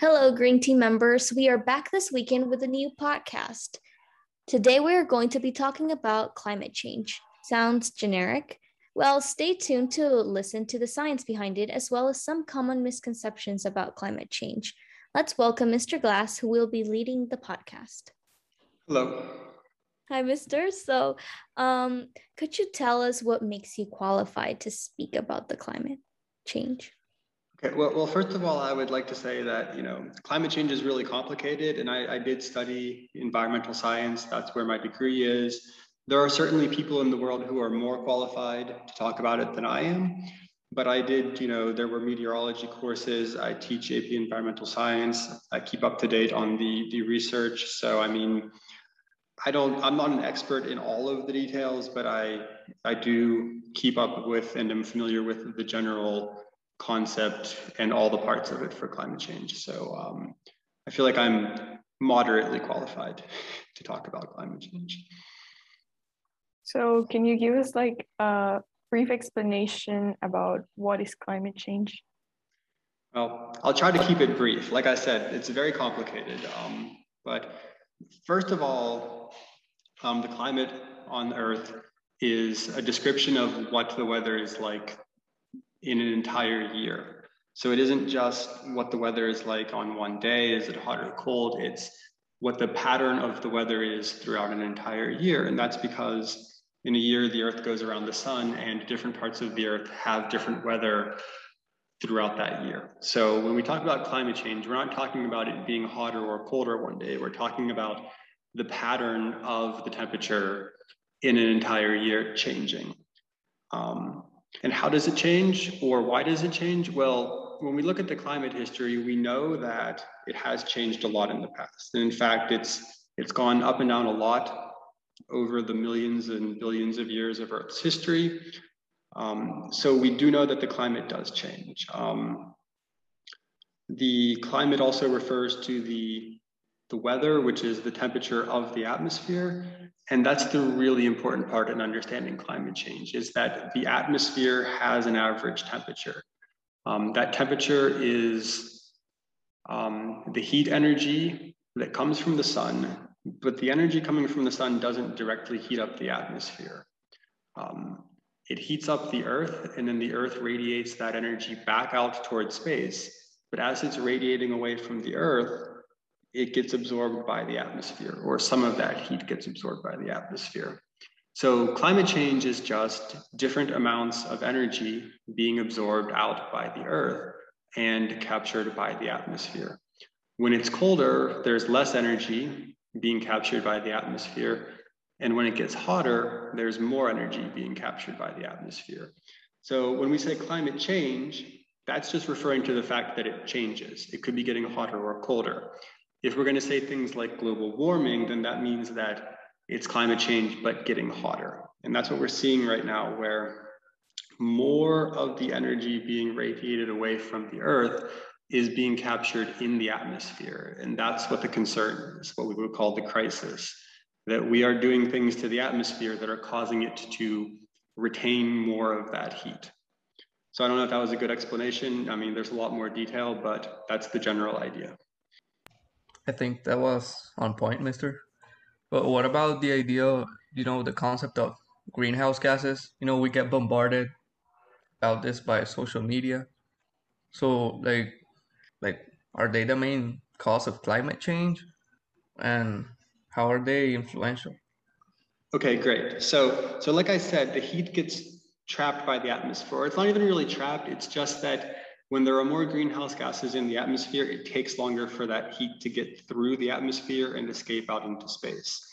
Hello, Green Team members. We are back this weekend with a new podcast. Today, we are going to be talking about climate change. Sounds generic? Well, stay tuned to listen to the science behind it, as well as some common misconceptions about climate change. Let's welcome Mr. Glass, who will be leading the podcast. Hello. Hi, Mr. So, um, could you tell us what makes you qualified to speak about the climate change? Okay, well, well, first of all, I would like to say that, you know, climate change is really complicated and I, I did study environmental science. That's where my degree is. There are certainly people in the world who are more qualified to talk about it than I am. But I did, you know, there were meteorology courses. I teach AP environmental science. I keep up to date on the, the research. So, I mean, I don't, I'm not an expert in all of the details, but I, I do keep up with and am familiar with the general concept and all the parts of it for climate change. So um, I feel like I'm moderately qualified to talk about climate change. So can you give us like a brief explanation about what is climate change? Well, I'll try to keep it brief. Like I said, it's very complicated. Um, but first of all, um, the climate on Earth is a description of what the weather is like in an entire year. So it isn't just what the weather is like on one day, is it hot or cold? It's what the pattern of the weather is throughout an entire year. And that's because in a year, the earth goes around the sun and different parts of the earth have different weather throughout that year. So when we talk about climate change, we're not talking about it being hotter or colder one day. We're talking about the pattern of the temperature in an entire year changing. Um, and how does it change or why does it change? Well, when we look at the climate history, we know that it has changed a lot in the past. And in fact, it's it's gone up and down a lot over the millions and billions of years of Earth's history. Um, so we do know that the climate does change. Um, the climate also refers to the, the weather, which is the temperature of the atmosphere, and that's the really important part in understanding climate change is that the atmosphere has an average temperature. Um, that temperature is um, the heat energy that comes from the sun, but the energy coming from the sun doesn't directly heat up the atmosphere. Um, it heats up the earth and then the earth radiates that energy back out towards space. But as it's radiating away from the earth, it gets absorbed by the atmosphere, or some of that heat gets absorbed by the atmosphere. So climate change is just different amounts of energy being absorbed out by the earth and captured by the atmosphere. When it's colder, there's less energy being captured by the atmosphere. And when it gets hotter, there's more energy being captured by the atmosphere. So when we say climate change, that's just referring to the fact that it changes. It could be getting hotter or colder. If we're going to say things like global warming, then that means that it's climate change, but getting hotter. And that's what we're seeing right now, where more of the energy being radiated away from the Earth is being captured in the atmosphere. And that's what the concern is, what we would call the crisis, that we are doing things to the atmosphere that are causing it to retain more of that heat. So I don't know if that was a good explanation. I mean, there's a lot more detail, but that's the general idea. I think that was on point, mister. But what about the idea, you know, the concept of greenhouse gases? You know, we get bombarded about this by social media. So like like are they the main cause of climate change? And how are they influential? Okay, great. So so like I said, the heat gets trapped by the atmosphere. It's not even really trapped, it's just that when there are more greenhouse gases in the atmosphere, it takes longer for that heat to get through the atmosphere and escape out into space.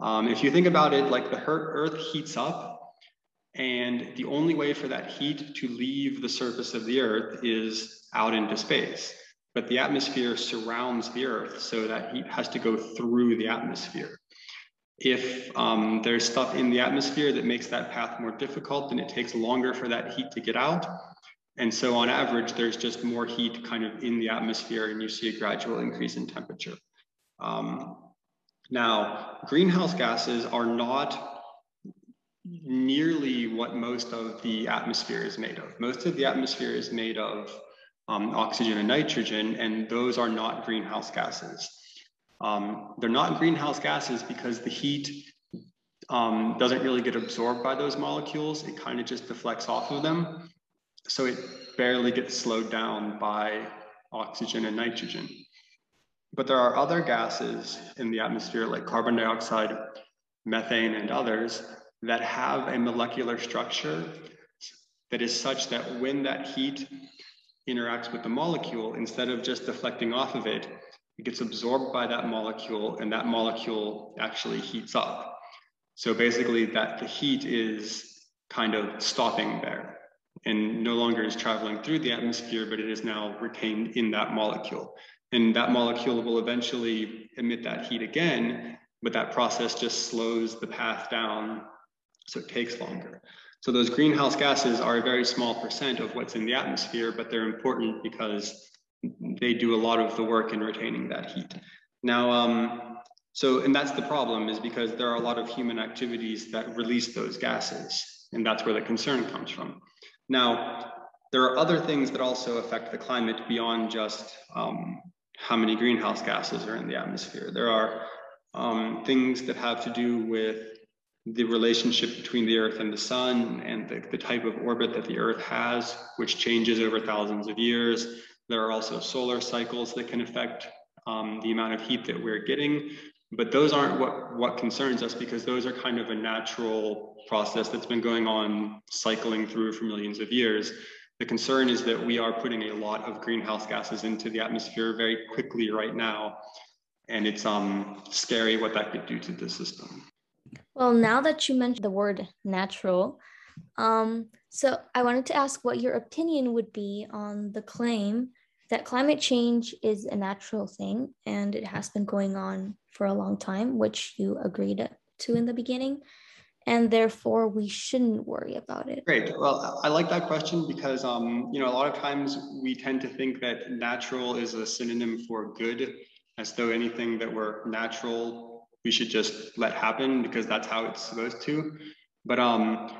Um, if you think about it, like the Earth heats up, and the only way for that heat to leave the surface of the Earth is out into space. But the atmosphere surrounds the Earth, so that heat has to go through the atmosphere. If um, there's stuff in the atmosphere that makes that path more difficult, then it takes longer for that heat to get out. And so on average, there's just more heat kind of in the atmosphere and you see a gradual increase in temperature. Um, now, greenhouse gases are not nearly what most of the atmosphere is made of. Most of the atmosphere is made of um, oxygen and nitrogen, and those are not greenhouse gases. Um, they're not greenhouse gases because the heat um, doesn't really get absorbed by those molecules. It kind of just deflects off of them. So it barely gets slowed down by oxygen and nitrogen. But there are other gases in the atmosphere like carbon dioxide, methane, and others that have a molecular structure that is such that when that heat interacts with the molecule, instead of just deflecting off of it, it gets absorbed by that molecule and that molecule actually heats up. So basically that the heat is kind of stopping there and no longer is traveling through the atmosphere, but it is now retained in that molecule. And that molecule will eventually emit that heat again, but that process just slows the path down, so it takes longer. So those greenhouse gases are a very small percent of what's in the atmosphere, but they're important because they do a lot of the work in retaining that heat. Now, um, so, and that's the problem is because there are a lot of human activities that release those gases, and that's where the concern comes from. Now, there are other things that also affect the climate beyond just um, how many greenhouse gases are in the atmosphere. There are um, things that have to do with the relationship between the Earth and the Sun and the, the type of orbit that the Earth has, which changes over thousands of years. There are also solar cycles that can affect um, the amount of heat that we're getting. But those aren't what, what concerns us because those are kind of a natural process that's been going on cycling through for millions of years. The concern is that we are putting a lot of greenhouse gases into the atmosphere very quickly right now. And it's um, scary what that could do to the system. Well, now that you mentioned the word natural, um, so I wanted to ask what your opinion would be on the claim that climate change is a natural thing and it has been going on for a long time, which you agreed to in the beginning, and therefore we shouldn't worry about it. Great. Well, I like that question because um, you know a lot of times we tend to think that natural is a synonym for good, as though anything that were natural we should just let happen because that's how it's supposed to. But um,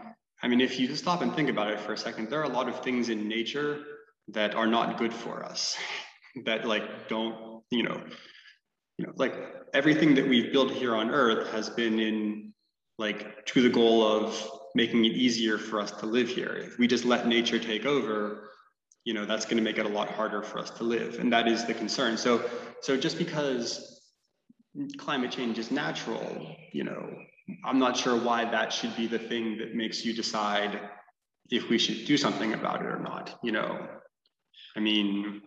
I mean, if you just stop and think about it for a second, there are a lot of things in nature that are not good for us, that like don't, you know, you know, like everything that we've built here on Earth has been in like to the goal of making it easier for us to live here. If we just let nature take over, you know, that's going to make it a lot harder for us to live, and that is the concern. So, so just because climate change is natural, you know, I'm not sure why that should be the thing that makes you decide if we should do something about it or not. You know, I mean,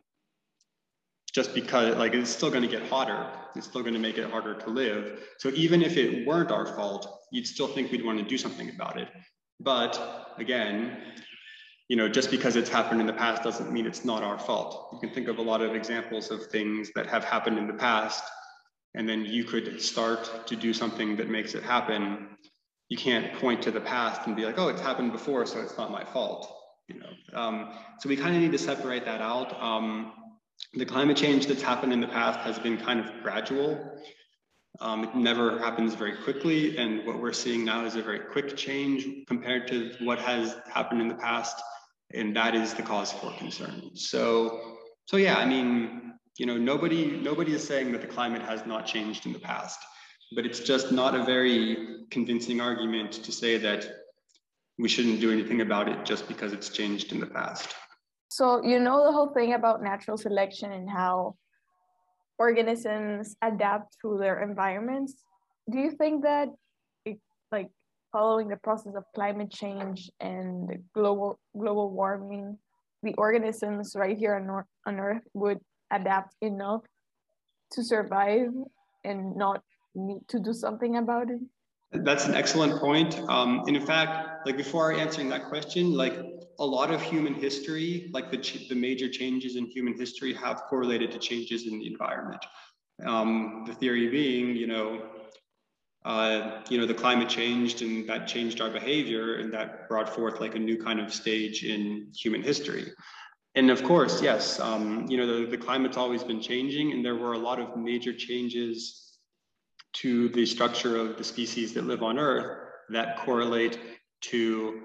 just because like it's still going to get hotter, it's still going to make it harder to live. So even if it weren't our fault, you'd still think we'd want to do something about it. But again, you know, just because it's happened in the past doesn't mean it's not our fault. You can think of a lot of examples of things that have happened in the past, and then you could start to do something that makes it happen. You can't point to the past and be like, oh, it's happened before, so it's not my fault you know. Um, so we kind of need to separate that out. Um, the climate change that's happened in the past has been kind of gradual. Um, it never happens very quickly, and what we're seeing now is a very quick change compared to what has happened in the past, and that is the cause for concern. So, so yeah, I mean, you know, nobody nobody is saying that the climate has not changed in the past, but it's just not a very convincing argument to say that we shouldn't do anything about it just because it's changed in the past. So, you know, the whole thing about natural selection and how organisms adapt to their environments. Do you think that, it, like, following the process of climate change and global global warming, the organisms right here on, on Earth would adapt enough to survive and not need to do something about it? That's an excellent point. Um, and in fact, like before answering that question, like a lot of human history, like the, the major changes in human history have correlated to changes in the environment. Um, the theory being, you know, uh, you know, the climate changed and that changed our behavior and that brought forth like a new kind of stage in human history. And of course, yes, um, you know, the, the climate's always been changing and there were a lot of major changes to the structure of the species that live on Earth that correlate to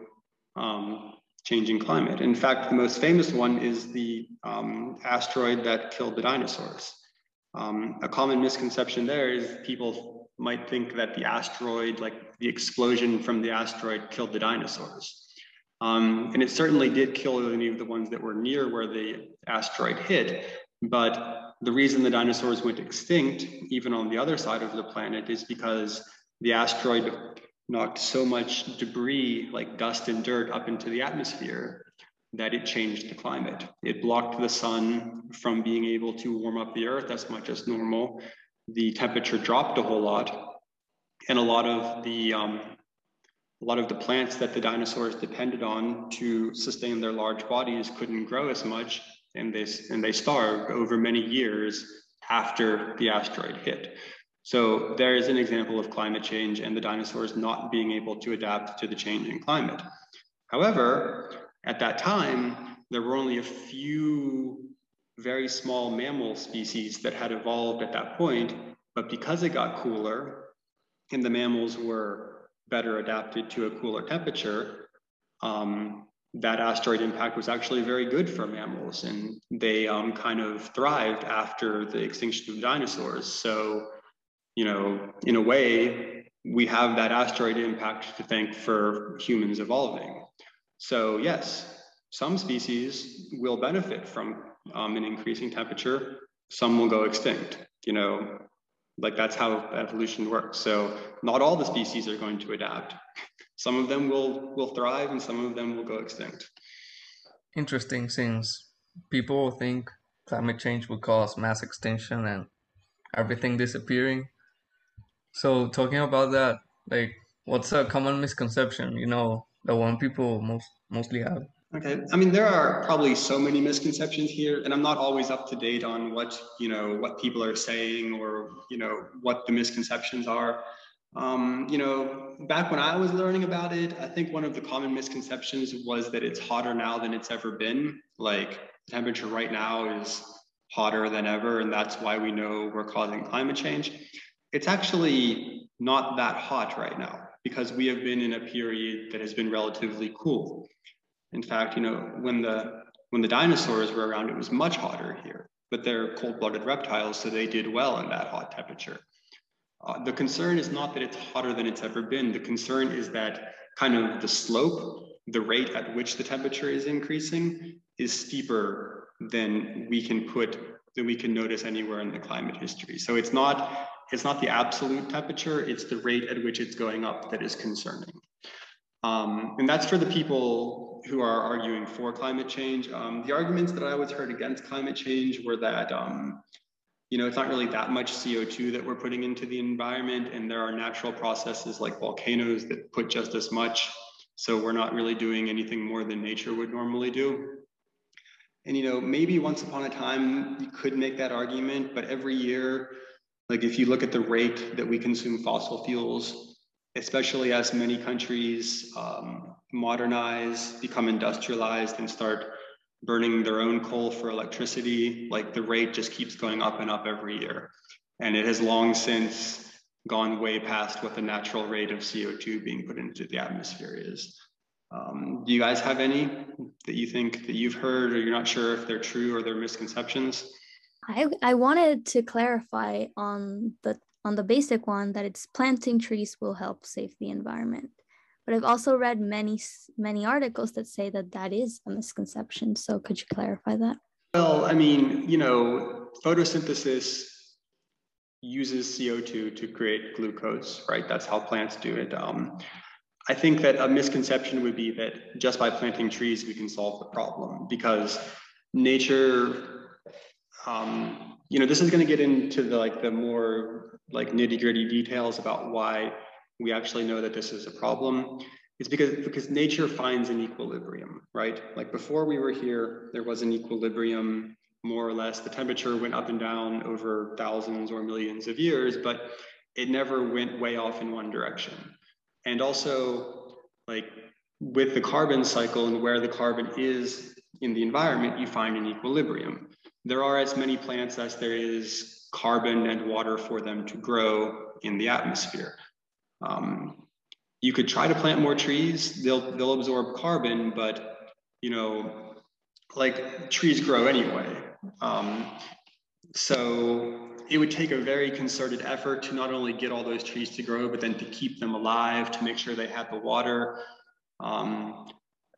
um, changing climate. In fact, the most famous one is the um, asteroid that killed the dinosaurs. Um, a common misconception there is people might think that the asteroid, like the explosion from the asteroid, killed the dinosaurs. Um, and it certainly did kill any of the ones that were near where the asteroid hit. But the reason the dinosaurs went extinct, even on the other side of the planet, is because the asteroid knocked so much debris, like dust and dirt, up into the atmosphere that it changed the climate. It blocked the sun from being able to warm up the earth as much as normal. The temperature dropped a whole lot, and a lot of the um, a lot of the plants that the dinosaurs depended on to sustain their large bodies couldn't grow as much, and they and they starved over many years after the asteroid hit. So there is an example of climate change and the dinosaurs not being able to adapt to the changing climate. However, at that time, there were only a few very small mammal species that had evolved at that point, but because it got cooler and the mammals were better adapted to a cooler temperature, um, that asteroid impact was actually very good for mammals and they um, kind of thrived after the extinction of dinosaurs. So you know, in a way, we have that asteroid impact to thank for humans evolving. So yes, some species will benefit from um, an increasing temperature. Some will go extinct. You know, like that's how evolution works. So not all the species are going to adapt. Some of them will will thrive, and some of them will go extinct. Interesting, since people think climate change will cause mass extinction and everything disappearing. So talking about that, like, what's a common misconception? You know, the one people most mostly have. Okay, I mean there are probably so many misconceptions here, and I'm not always up to date on what you know what people are saying or you know what the misconceptions are. Um, you know, back when I was learning about it, I think one of the common misconceptions was that it's hotter now than it's ever been. Like the temperature right now is hotter than ever, and that's why we know we're causing climate change it's actually not that hot right now because we have been in a period that has been relatively cool. In fact, you know, when the when the dinosaurs were around, it was much hotter here, but they're cold-blooded reptiles, so they did well in that hot temperature. Uh, the concern is not that it's hotter than it's ever been. The concern is that kind of the slope, the rate at which the temperature is increasing, is steeper than we can put that we can notice anywhere in the climate history. So it's not it's not the absolute temperature, it's the rate at which it's going up that is concerning. Um, and that's for the people who are arguing for climate change. Um, the arguments that I always heard against climate change were that, um, you know, it's not really that much CO2 that we're putting into the environment, and there are natural processes like volcanoes that put just as much. So we're not really doing anything more than nature would normally do. And, you know, maybe once upon a time you could make that argument, but every year like if you look at the rate that we consume fossil fuels, especially as many countries um, modernize, become industrialized, and start burning their own coal for electricity, like the rate just keeps going up and up every year. And it has long since gone way past what the natural rate of CO2 being put into the atmosphere is. Um, do you guys have any that you think that you've heard or you're not sure if they're true or they're misconceptions? I I wanted to clarify on the on the basic one that it's planting trees will help save the environment. But I've also read many many articles that say that that is a misconception. So could you clarify that? Well, I mean, you know, photosynthesis uses CO2 to create glucose, right? That's how plants do it. Um, I think that a misconception would be that just by planting trees, we can solve the problem because nature um, you know, this is going to get into the like the more like nitty gritty details about why we actually know that this is a problem. It's because because nature finds an equilibrium, right? Like before we were here, there was an equilibrium, more or less. The temperature went up and down over thousands or millions of years, but it never went way off in one direction. And also, like with the carbon cycle and where the carbon is in the environment, you find an equilibrium there are as many plants as there is carbon and water for them to grow in the atmosphere. Um, you could try to plant more trees, they'll, they'll absorb carbon, but you know, like trees grow anyway. Um, so it would take a very concerted effort to not only get all those trees to grow, but then to keep them alive, to make sure they have the water. Um,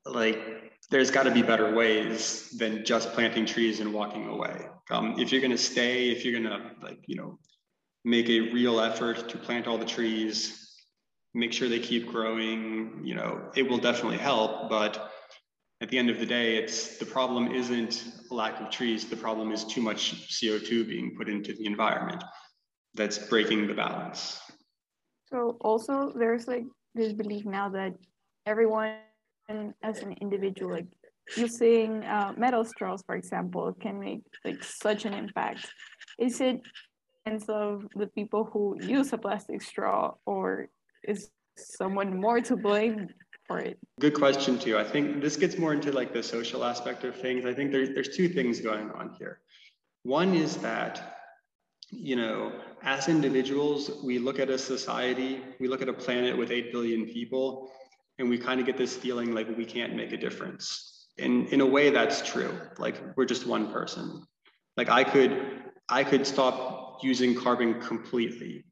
like there's got to be better ways than just planting trees and walking away. Um, if you're going to stay, if you're going to like, you know, make a real effort to plant all the trees, make sure they keep growing, you know, it will definitely help. But at the end of the day, it's the problem isn't a lack of trees. The problem is too much CO2 being put into the environment that's breaking the balance. So also there's like this belief now that everyone as an individual, like using uh, metal straws, for example, can make like such an impact. Is it sense of the people who use a plastic straw, or is someone more to blame it? Good question too. I think this gets more into like the social aspect of things. I think there's there's two things going on here. One is that you know, as individuals, we look at a society, we look at a planet with 8 billion people, and we kind of get this feeling like we can't make a difference. And in a way, that's true. Like we're just one person. Like I could, I could stop using carbon completely,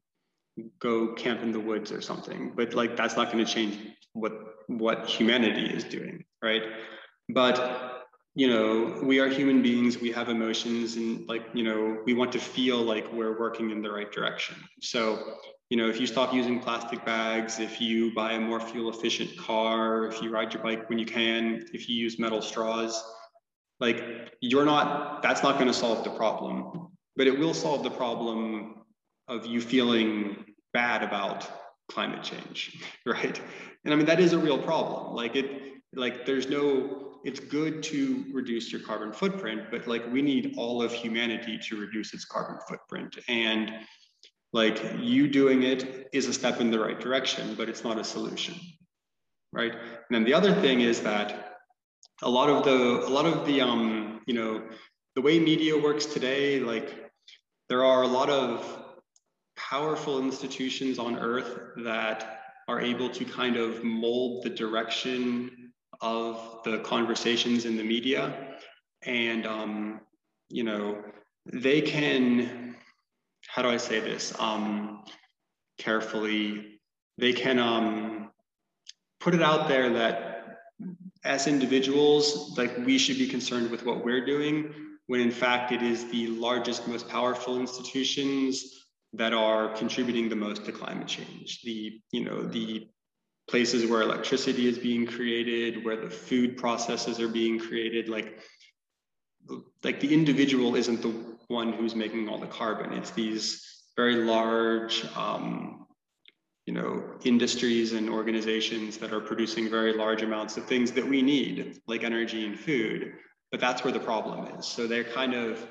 go camp in the woods or something. But like that's not going to change what what humanity is doing, right? But you know, we are human beings. We have emotions, and like you know, we want to feel like we're working in the right direction. So you know, if you stop using plastic bags, if you buy a more fuel efficient car, if you ride your bike when you can, if you use metal straws, like you're not, that's not going to solve the problem but it will solve the problem of you feeling bad about climate change, right? And I mean, that is a real problem. Like it, like there's no, it's good to reduce your carbon footprint, but like we need all of humanity to reduce its carbon footprint. And like you doing it is a step in the right direction, but it's not a solution, right? And then the other thing is that a lot of the, a lot of the, um, you know, the way media works today, like there are a lot of powerful institutions on earth that are able to kind of mold the direction of the conversations in the media. And um, you know they can how do i say this um, carefully? They can um, put it out there that as individuals like we should be concerned with what we're doing when in fact it is the largest, most powerful institutions that are contributing the most to climate change. The, you know, the places where electricity is being created, where the food processes are being created, like, like the individual isn't the one who's making all the carbon. It's these very large, um, you know, industries and organizations that are producing very large amounts of things that we need, like energy and food, but that's where the problem is. So they're kind of,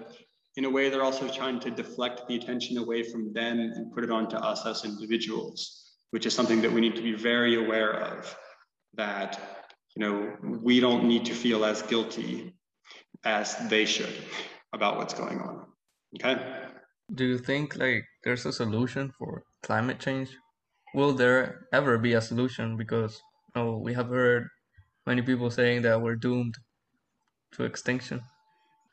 in a way, they're also trying to deflect the attention away from them and put it onto us as individuals, which is something that we need to be very aware of. That you know we don't need to feel as guilty as they should about what's going on. Okay. Do you think like there's a solution for climate change? Will there ever be a solution? Because oh, we have heard many people saying that we're doomed to extinction?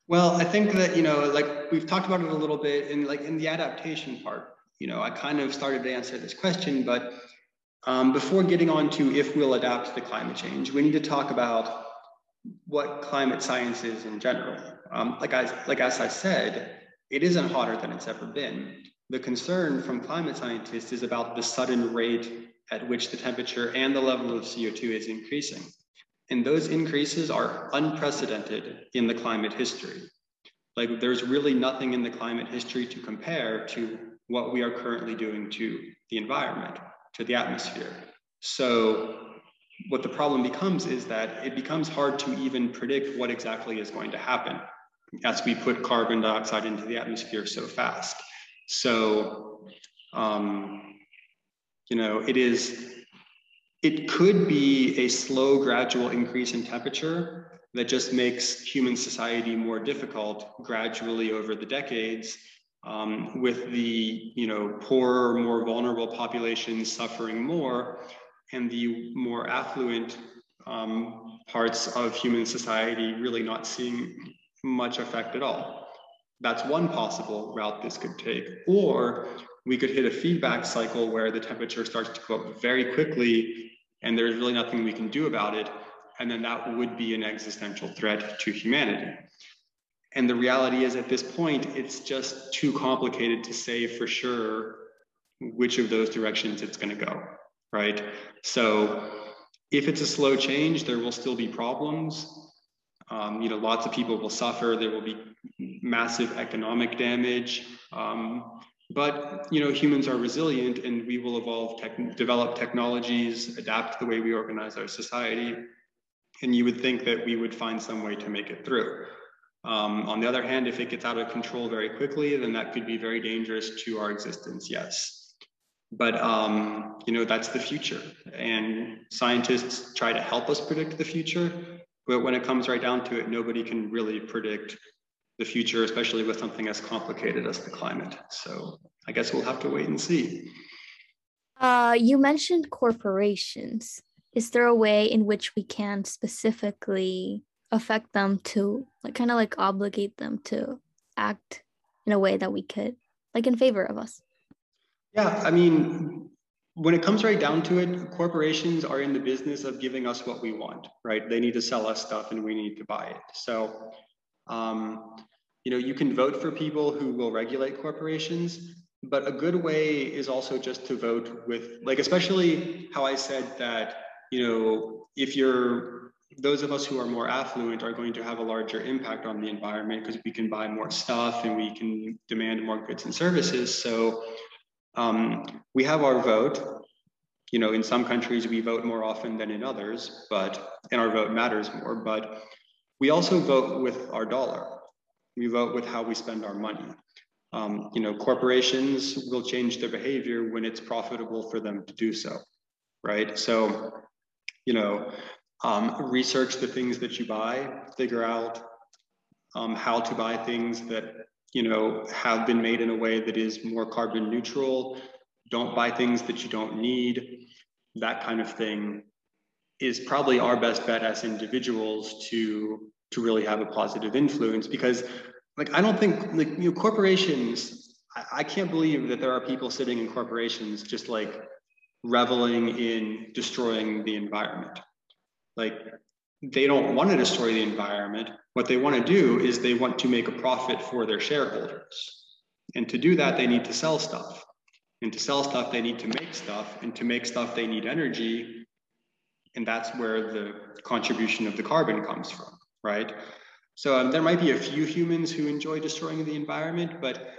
Well, I think that, you know, like we've talked about it a little bit in like in the adaptation part, you know, I kind of started to answer this question, but um, before getting on to if we'll adapt to climate change, we need to talk about what climate science is in general. Um, like, I, like as I said, it isn't hotter than it's ever been. The concern from climate scientists is about the sudden rate at which the temperature and the level of CO2 is increasing. And those increases are unprecedented in the climate history. Like there's really nothing in the climate history to compare to what we are currently doing to the environment, to the atmosphere. So what the problem becomes is that it becomes hard to even predict what exactly is going to happen as we put carbon dioxide into the atmosphere so fast. So, um, you know, it is it could be a slow, gradual increase in temperature that just makes human society more difficult gradually over the decades, um, with the you know poorer, more vulnerable populations suffering more, and the more affluent um, parts of human society really not seeing much effect at all. That's one possible route this could take. Or we could hit a feedback cycle where the temperature starts to go up very quickly and there's really nothing we can do about it. And then that would be an existential threat to humanity. And the reality is at this point, it's just too complicated to say for sure which of those directions it's going to go, right? So if it's a slow change, there will still be problems. Um, you know, lots of people will suffer. There will be massive economic damage. Um, but you know, humans are resilient, and we will evolve, tech, develop technologies, adapt the way we organize our society. And you would think that we would find some way to make it through. Um, on the other hand, if it gets out of control very quickly, then that could be very dangerous to our existence. Yes, but um, you know that's the future, and scientists try to help us predict the future. But when it comes right down to it, nobody can really predict the future, especially with something as complicated as the climate. So I guess we'll have to wait and see. Uh, you mentioned corporations. Is there a way in which we can specifically affect them to like kind of like obligate them to act in a way that we could like in favor of us? Yeah, I mean, when it comes right down to it, corporations are in the business of giving us what we want, right? They need to sell us stuff and we need to buy it. So, um, you know, you can vote for people who will regulate corporations, but a good way is also just to vote with, like, especially how I said that, you know, if you're, those of us who are more affluent are going to have a larger impact on the environment because we can buy more stuff and we can demand more goods and services. So, um, we have our vote. You know, in some countries we vote more often than in others, but and our vote matters more. But we also vote with our dollar. We vote with how we spend our money. Um, you know, corporations will change their behavior when it's profitable for them to do so, right? So, you know, um, research the things that you buy, figure out um, how to buy things that you know, have been made in a way that is more carbon neutral. Don't buy things that you don't need. That kind of thing is probably our best bet as individuals to to really have a positive influence because like I don't think like you know corporations I, I can't believe that there are people sitting in corporations just like reveling in destroying the environment. Like they don't want to destroy the environment. What they want to do is they want to make a profit for their shareholders. And to do that, they need to sell stuff. And to sell stuff, they need to make stuff. And to make stuff, they need energy. And that's where the contribution of the carbon comes from, right? So um, there might be a few humans who enjoy destroying the environment, but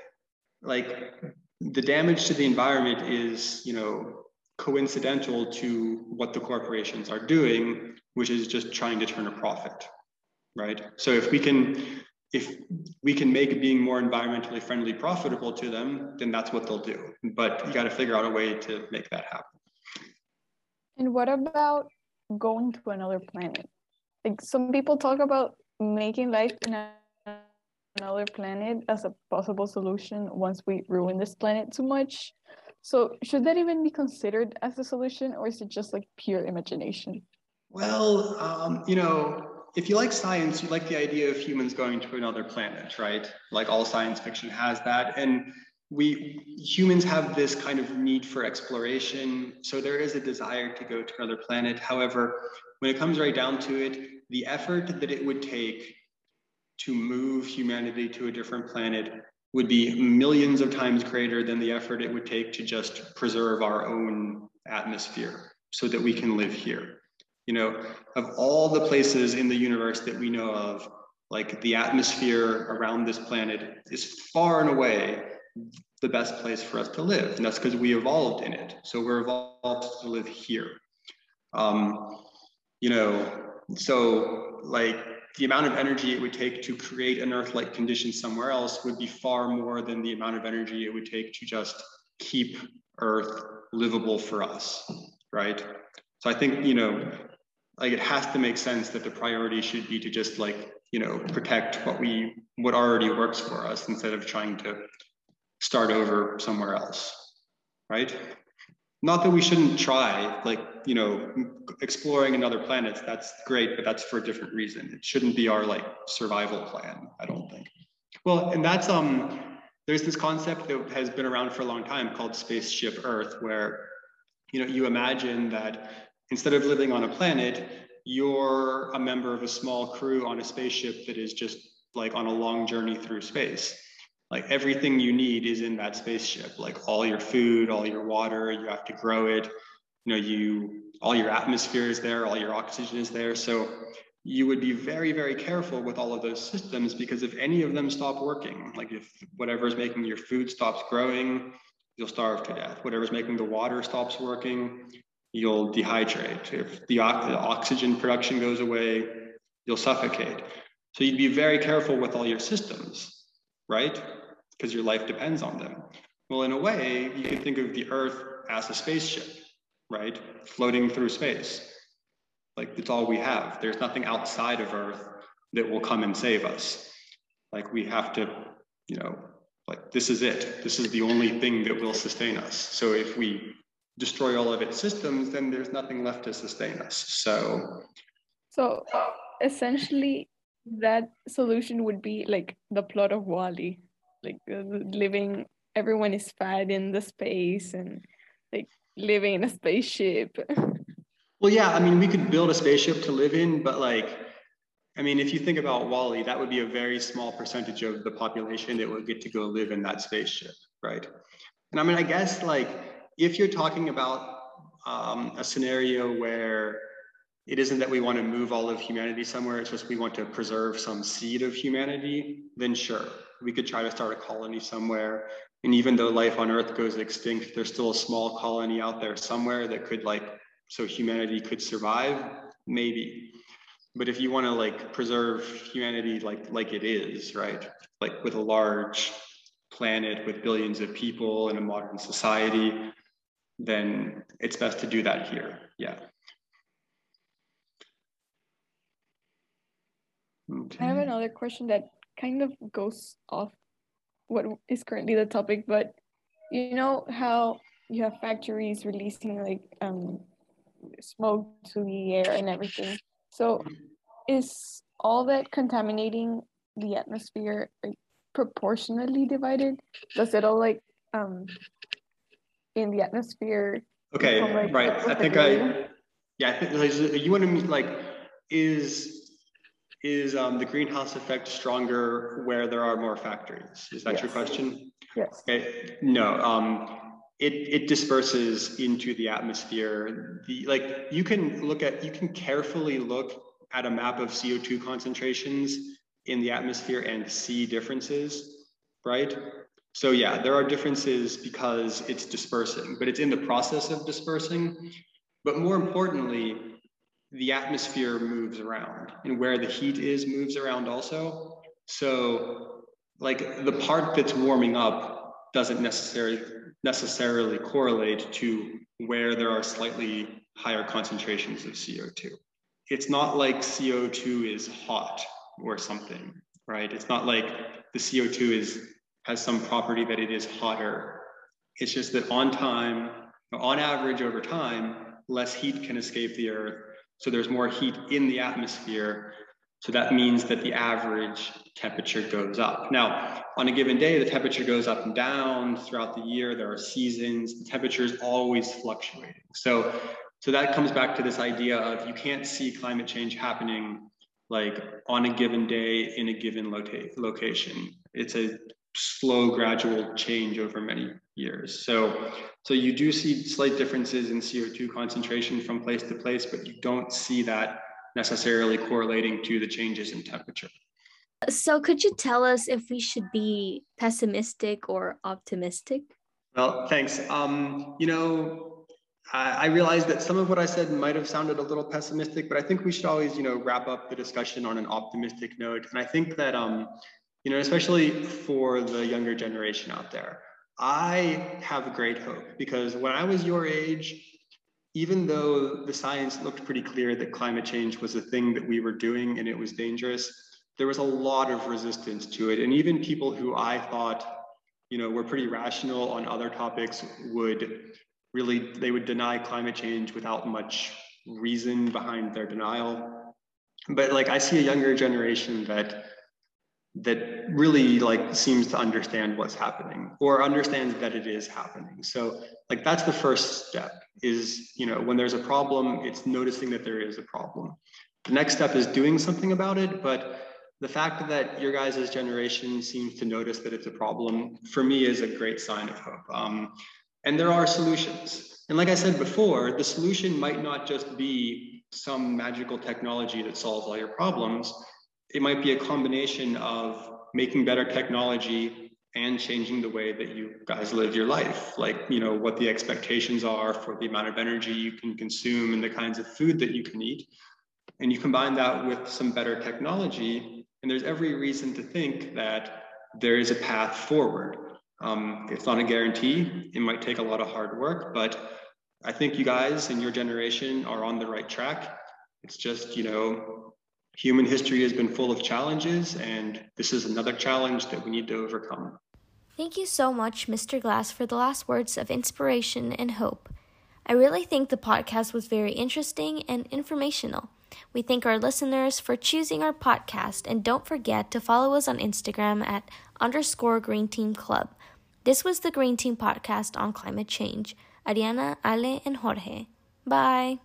like the damage to the environment is, you know, coincidental to what the corporations are doing which is just trying to turn a profit, right? So if we can, if we can make being more environmentally friendly profitable to them, then that's what they'll do. But you got to figure out a way to make that happen. And what about going to another planet? Like some people talk about making life in another planet as a possible solution once we ruin this planet too much. So should that even be considered as a solution or is it just like pure imagination? Well, um, you know, if you like science, you like the idea of humans going to another planet, right? Like all science fiction has that. And we humans have this kind of need for exploration. So there is a desire to go to another planet. However, when it comes right down to it, the effort that it would take to move humanity to a different planet would be millions of times greater than the effort it would take to just preserve our own atmosphere so that we can live here you know, of all the places in the universe that we know of, like the atmosphere around this planet is far and away the best place for us to live. And that's because we evolved in it. So we're evolved to live here. Um, you know, so like the amount of energy it would take to create an Earth-like condition somewhere else would be far more than the amount of energy it would take to just keep Earth livable for us, right? So I think, you know, like it has to make sense that the priority should be to just like you know protect what we what already works for us instead of trying to start over somewhere else right not that we shouldn't try, like, you know, exploring another planet, that's great, but that's for a different reason. It shouldn't be our like survival plan, I don't think. Well, and that's, um, there's this concept that has been around for a long time called spaceship Earth, where, you know, you imagine that instead of living on a planet, you're a member of a small crew on a spaceship that is just like on a long journey through space like everything you need is in that spaceship. Like all your food all your water you have to grow it. You know you all your atmosphere is there all your oxygen is there. So you would be very very careful with all of those systems because if any of them stop working like if whatever's making your food stops growing you'll starve to death. Whatever's making the water stops working you'll dehydrate. If the oxygen production goes away you'll suffocate. So you'd be very careful with all your systems right because your life depends on them. Well, in a way, you could think of the Earth as a spaceship, right? Floating through space. Like it's all we have. There's nothing outside of Earth that will come and save us. Like we have to, you know, like this is it. This is the only thing that will sustain us. So if we destroy all of its systems, then there's nothing left to sustain us. So, so essentially, that solution would be like the plot of WALL-E like uh, living everyone is fed in the space and like living in a spaceship. Well yeah i mean we could build a spaceship to live in but like i mean if you think about WALL-E that would be a very small percentage of the population that would get to go live in that spaceship right? And i mean i guess like if you're talking about um, a scenario where it isn't that we want to move all of humanity somewhere it's just we want to preserve some seed of humanity then sure we could try to start a colony somewhere. And even though life on Earth goes extinct, there's still a small colony out there somewhere that could like, so humanity could survive, maybe. But if you want to like preserve humanity like like it is, right? Like with a large planet with billions of people in a modern society, then it's best to do that here. Yeah. Okay. I have another question that kind of goes off what is currently the topic, but you know how you have factories releasing like um, smoke to the air and everything. So is all that contaminating the atmosphere like, proportionally divided? Does it all like um in the atmosphere? Okay, like, right. I think I yeah. I think, you want to mean like is is um, the greenhouse effect stronger where there are more factories? Is that yes. your question? Yes. Okay. No. Um, it, it disperses into the atmosphere. The, like you can look at, you can carefully look at a map of CO2 concentrations in the atmosphere and see differences, right? So yeah, there are differences because it's dispersing, but it's in the process of dispersing. But more importantly, the atmosphere moves around and where the heat is moves around also. So like the part that's warming up doesn't necessarily necessarily correlate to where there are slightly higher concentrations of CO2. It's not like CO2 is hot or something, right? It's not like the CO2 is has some property that it is hotter. It's just that on time, on average over time, less heat can escape the earth so there's more heat in the atmosphere. So that means that the average temperature goes up. Now, on a given day, the temperature goes up and down throughout the year. There are seasons. The temperature is always fluctuating. So, so that comes back to this idea of you can't see climate change happening like on a given day in a given location. It's a slow, gradual change over many years. So, so you do see slight differences in CO2 concentration from place to place, but you don't see that necessarily correlating to the changes in temperature. So, could you tell us if we should be pessimistic or optimistic? Well, thanks. Um, you know, I, I realize that some of what I said might have sounded a little pessimistic, but I think we should always, you know, wrap up the discussion on an optimistic note. And I think that um, you know, especially for the younger generation out there. I have great hope because when I was your age, even though the science looked pretty clear that climate change was a thing that we were doing and it was dangerous, there was a lot of resistance to it. And even people who I thought, you know, were pretty rational on other topics would really they would deny climate change without much reason behind their denial. But like I see a younger generation that that really like seems to understand what's happening or understands that it is happening. So like that's the first step is you know when there's a problem it's noticing that there is a problem. The next step is doing something about it but the fact that your guys' generation seems to notice that it's a problem for me is a great sign of hope. Um, and there are solutions. And like i said before the solution might not just be some magical technology that solves all your problems it might be a combination of making better technology and changing the way that you guys live your life like you know what the expectations are for the amount of energy you can consume and the kinds of food that you can eat. And you combine that with some better technology and there's every reason to think that there is a path forward. Um, it's not a guarantee. It might take a lot of hard work but i think you guys and your generation are on the right track. It's just you know Human history has been full of challenges, and this is another challenge that we need to overcome. Thank you so much, Mr. Glass, for the last words of inspiration and hope. I really think the podcast was very interesting and informational. We thank our listeners for choosing our podcast, and don't forget to follow us on Instagram at underscore Green Team Club. This was the Green Team podcast on climate change. Ariana, Ale, and Jorge. Bye.